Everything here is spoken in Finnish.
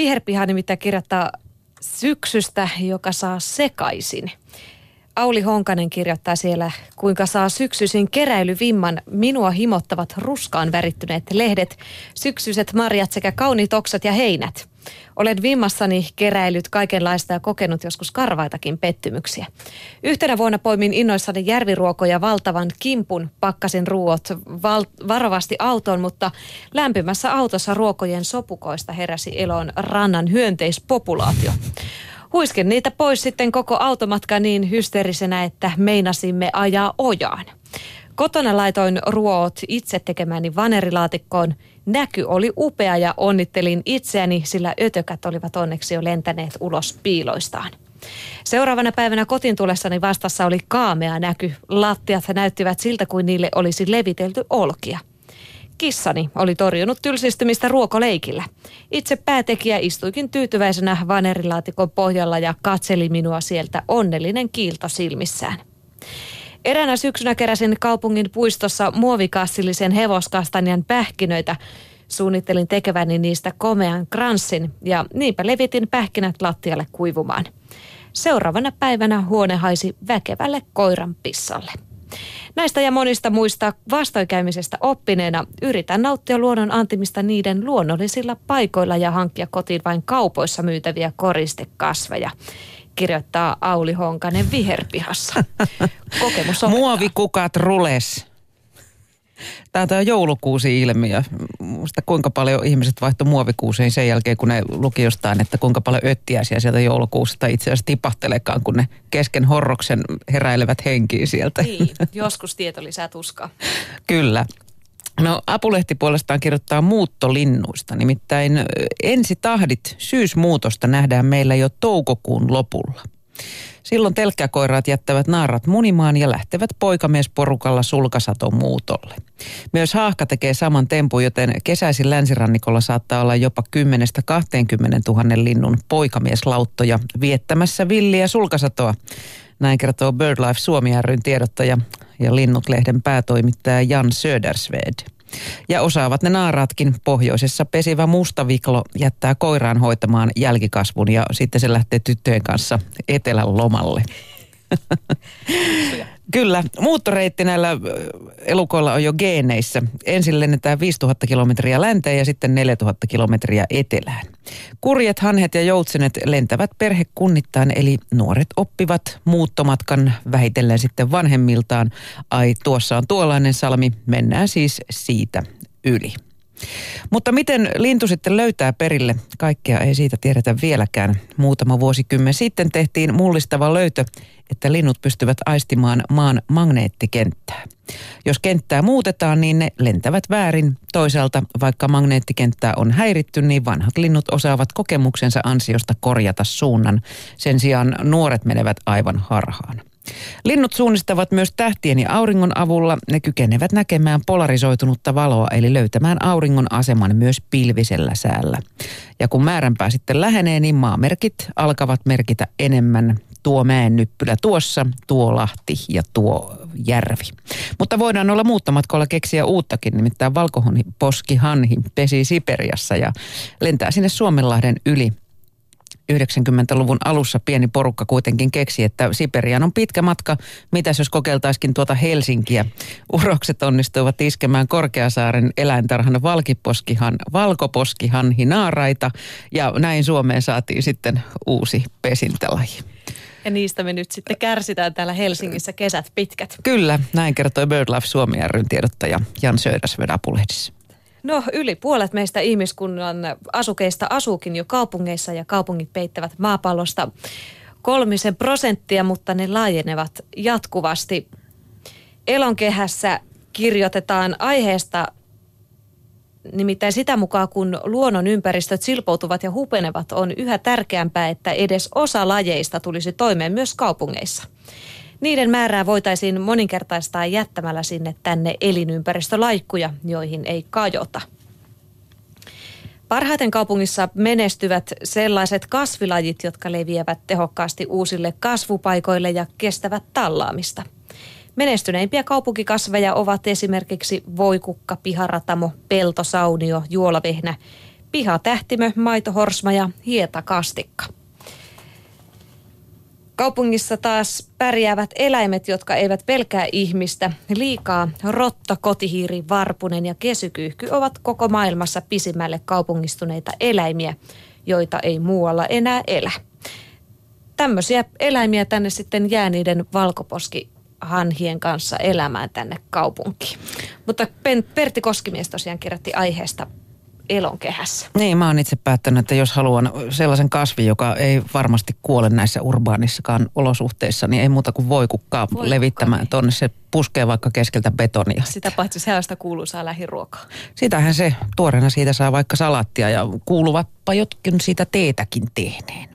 Viherpiha nimittäin kirjoittaa syksystä, joka saa sekaisin. Auli Honkanen kirjoittaa siellä, kuinka saa syksyisin keräilyvimman minua himottavat ruskaan värittyneet lehdet, syksyiset marjat sekä kauniit oksat ja heinät. Olen vimmassani keräilyt kaikenlaista ja kokenut joskus karvaitakin pettymyksiä. Yhtenä vuonna poimin innoissani järviruokoja valtavan kimpun, pakkasin ruuot val- varovasti autoon, mutta lämpimässä autossa ruokojen sopukoista heräsi eloon rannan hyönteispopulaatio. Huisken niitä pois sitten koko automatka niin hysteerisenä, että meinasimme ajaa ojaan. Kotona laitoin ruoot itse tekemäni vanerilaatikkoon. Näky oli upea ja onnittelin itseäni, sillä ötökät olivat onneksi jo lentäneet ulos piiloistaan. Seuraavana päivänä kotiin tullessani vastassa oli kaamea näky. Lattiat näyttivät siltä kuin niille olisi levitelty olkia. Kissani oli torjunut tylsistymistä ruokoleikillä. Itse päätekijä istuikin tyytyväisenä vanerilaatikon pohjalla ja katseli minua sieltä onnellinen kiilto silmissään. Eräänä syksynä keräsin kaupungin puistossa muovikassillisen hevoskastanjan pähkinöitä. Suunnittelin tekeväni niistä komean kranssin ja niinpä levitin pähkinät lattialle kuivumaan. Seuraavana päivänä huone haisi väkevälle koiran pissalle. Näistä ja monista muista vastoinkäymisestä oppineena yritän nauttia luonnon antimista niiden luonnollisilla paikoilla ja hankkia kotiin vain kaupoissa myytäviä koristekasveja kirjoittaa Auli Honkanen viherpihassa. Kokemus opettaa. Muovikukat rules. Tämä on tämä joulukuusi-ilmiö. Muista kuinka paljon ihmiset vaihtoi muovikuusiin sen jälkeen, kun ne luki jostain, että kuinka paljon öttiäisiä sieltä joulukuusista itse asiassa tipahtelekaan, kun ne kesken horroksen heräilevät henkiin sieltä. Niin, joskus tieto lisää tuskaa. Kyllä. No Apulehti puolestaan kirjoittaa muuttolinnuista, nimittäin ensitahdit syysmuutosta nähdään meillä jo toukokuun lopulla. Silloin telkkäkoiraat jättävät naarat munimaan ja lähtevät poikamiesporukalla sulkasaton muutolle. Myös haahka tekee saman tempun, joten kesäisin länsirannikolla saattaa olla jopa 10-20 000 linnun poikamieslauttoja viettämässä villiä sulkasatoa. Näin kertoo BirdLife Suomi ryn tiedottaja ja Linnut-lehden päätoimittaja Jan Södersved. Ja osaavat ne naaraatkin. Pohjoisessa pesivä mustaviklo jättää koiraan hoitamaan jälkikasvun ja sitten se lähtee tyttöjen kanssa etelän lomalle. Kyllä, muuttoreitti näillä elukoilla on jo geeneissä. Ensin lennetään 5000 kilometriä länteen ja sitten 4000 kilometriä etelään. Kurjet, hanhet ja joutsenet lentävät perhekunnittain, eli nuoret oppivat muuttomatkan vähitellen sitten vanhemmiltaan. Ai, tuossa on tuollainen salmi, mennään siis siitä yli. Mutta miten lintu sitten löytää perille? Kaikkea ei siitä tiedetä vieläkään. Muutama vuosikymmen sitten tehtiin mullistava löytö, että linnut pystyvät aistimaan maan magneettikenttää. Jos kenttää muutetaan, niin ne lentävät väärin. Toisaalta, vaikka magneettikenttää on häiritty, niin vanhat linnut osaavat kokemuksensa ansiosta korjata suunnan. Sen sijaan nuoret menevät aivan harhaan. Linnut suunnistavat myös tähtien ja auringon avulla. Ne kykenevät näkemään polarisoitunutta valoa, eli löytämään auringon aseman myös pilvisellä säällä. Ja kun määränpää sitten lähenee, niin maamerkit alkavat merkitä enemmän tuo mäennyppylä tuossa, tuo lahti ja tuo järvi. Mutta voidaan olla muuttamatkolla keksiä uuttakin, nimittäin valkoposkihanhi pesi Siperiassa ja lentää sinne Suomenlahden yli 90-luvun alussa pieni porukka kuitenkin keksi, että Siperian on pitkä matka. Mitäs jos kokeiltaisikin tuota Helsinkiä? Urokset onnistuivat iskemään Korkeasaaren eläintarhan valkiposkihan, valkoposkihan hinaaraita ja näin Suomeen saatiin sitten uusi pesintälaji. Ja niistä me nyt sitten kärsitään täällä Helsingissä kesät pitkät. Kyllä, näin kertoi BirdLife Suomi ryn tiedottaja Jan Söydäsvedä Apulehdissa. No yli puolet meistä ihmiskunnan asukeista asuukin jo kaupungeissa ja kaupungit peittävät maapallosta kolmisen prosenttia, mutta ne laajenevat jatkuvasti. Elonkehässä kirjoitetaan aiheesta Nimittäin sitä mukaan, kun luonnon ympäristöt silpoutuvat ja hupenevat, on yhä tärkeämpää, että edes osa lajeista tulisi toimeen myös kaupungeissa. Niiden määrää voitaisiin moninkertaistaa jättämällä sinne tänne elinympäristölaikkuja, joihin ei kajota. Parhaiten kaupungissa menestyvät sellaiset kasvilajit, jotka leviävät tehokkaasti uusille kasvupaikoille ja kestävät tallaamista. Menestyneimpiä kaupunkikasveja ovat esimerkiksi voikukka, piharatamo, peltosaunio, juolavehnä, pihatähtimö, maitohorsma ja hietakastikka. Kaupungissa taas pärjäävät eläimet, jotka eivät pelkää ihmistä. Liikaa rotta, kotihiiri, varpunen ja kesykyyhky ovat koko maailmassa pisimmälle kaupungistuneita eläimiä, joita ei muualla enää elä. Tämmöisiä eläimiä tänne sitten jää niiden valkoposki hanhien kanssa elämään tänne kaupunkiin. Mutta Pertti Koskimies tosiaan kirjoitti aiheesta elonkehässä. Niin, mä oon itse päättänyt, että jos haluan sellaisen kasvi, joka ei varmasti kuole näissä urbaanissakaan olosuhteissa, niin ei muuta kuin voi kukkaa levittämään tonne. Se puskee vaikka keskeltä betonia. Sitä paitsi sellaista kuuluisaa lähiruokaa. Sitähän se tuoreena siitä saa vaikka salattia ja kuuluvatpa jotkin siitä teetäkin tehneen.